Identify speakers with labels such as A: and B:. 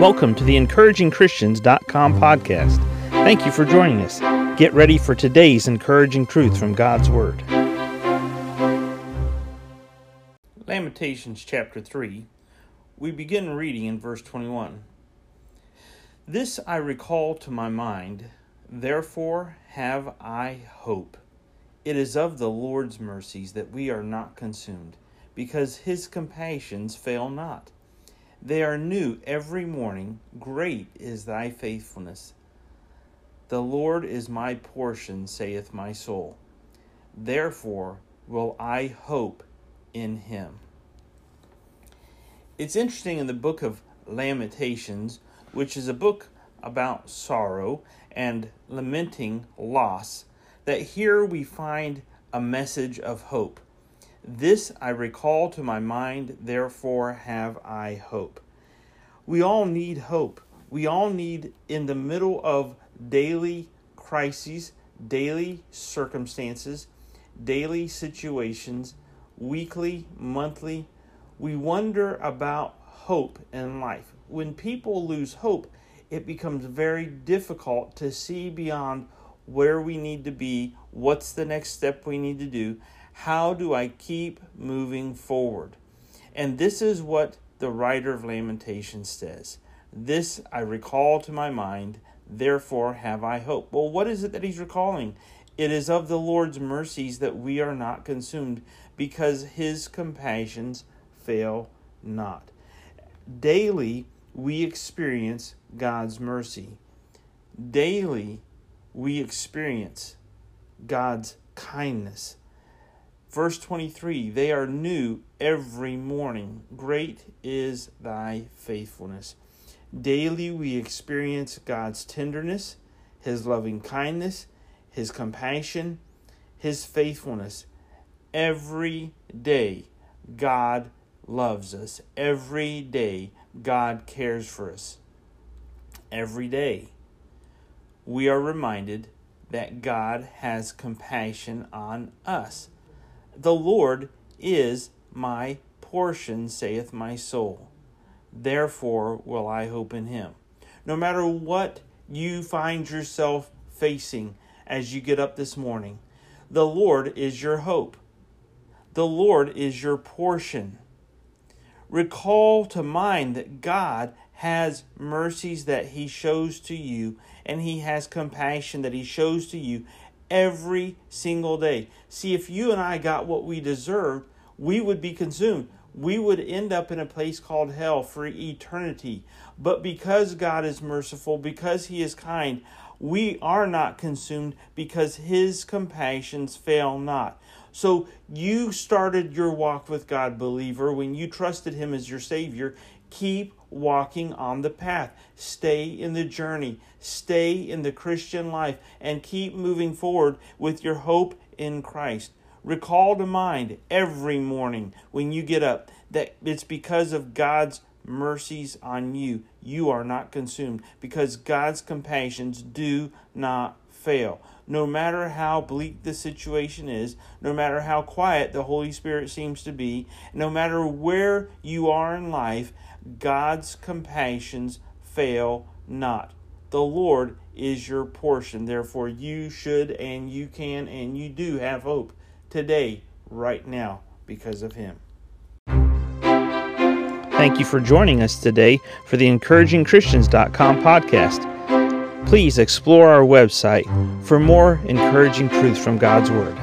A: Welcome to the encouragingchristians.com podcast. Thank you for joining us. Get ready for today's encouraging truth from God's Word. Lamentations chapter 3. We begin reading in verse 21. This I recall to my mind, therefore have I hope. It is of the Lord's mercies that we are not consumed, because his compassions fail not. They are new every morning. Great is thy faithfulness. The Lord is my portion, saith my soul. Therefore will I hope in him. It's interesting in the book of Lamentations, which is a book about sorrow and lamenting loss, that here we find a message of hope. This I recall to my mind, therefore have I hope. We all need hope. We all need, in the middle of daily crises, daily circumstances, daily situations, weekly, monthly, we wonder about hope in life. When people lose hope, it becomes very difficult to see beyond where we need to be, what's the next step we need to do, how do I keep moving forward? And this is what the writer of Lamentations says. This I recall to my mind, therefore have I hope. Well, what is it that he's recalling? It is of the Lord's mercies that we are not consumed, because his compassions fail not. Daily, we experience God's mercy. Daily, we experience God's kindness. Verse 23 They are new every morning. Great is thy faithfulness. Daily we experience God's tenderness, His loving kindness, His compassion, His faithfulness. Every day, God loves us. Every day, God cares for us. Every day, we are reminded that God has compassion on us. The Lord is my portion, saith my soul. Therefore will I hope in him. No matter what you find yourself facing as you get up this morning, the Lord is your hope. The Lord is your portion. Recall to mind that God has mercies that He shows to you, and He has compassion that He shows to you every single day. See, if you and I got what we deserved, we would be consumed. We would end up in a place called hell for eternity. But because God is merciful, because He is kind, we are not consumed because His compassions fail not. So you started your walk with God, believer, when you trusted Him as your Savior. Keep walking on the path. Stay in the journey. Stay in the Christian life and keep moving forward with your hope in Christ. Recall to mind every morning when you get up that it's because of God's mercies on you. You are not consumed because God's compassions do not fail. No matter how bleak the situation is, no matter how quiet the Holy Spirit seems to be, no matter where you are in life, God's compassions fail not. The Lord is your portion. Therefore, you should and you can and you do have hope today, right now, because of Him. Thank you for joining us today for the encouragingchristians.com podcast. Please explore our website for more encouraging truths from God's Word.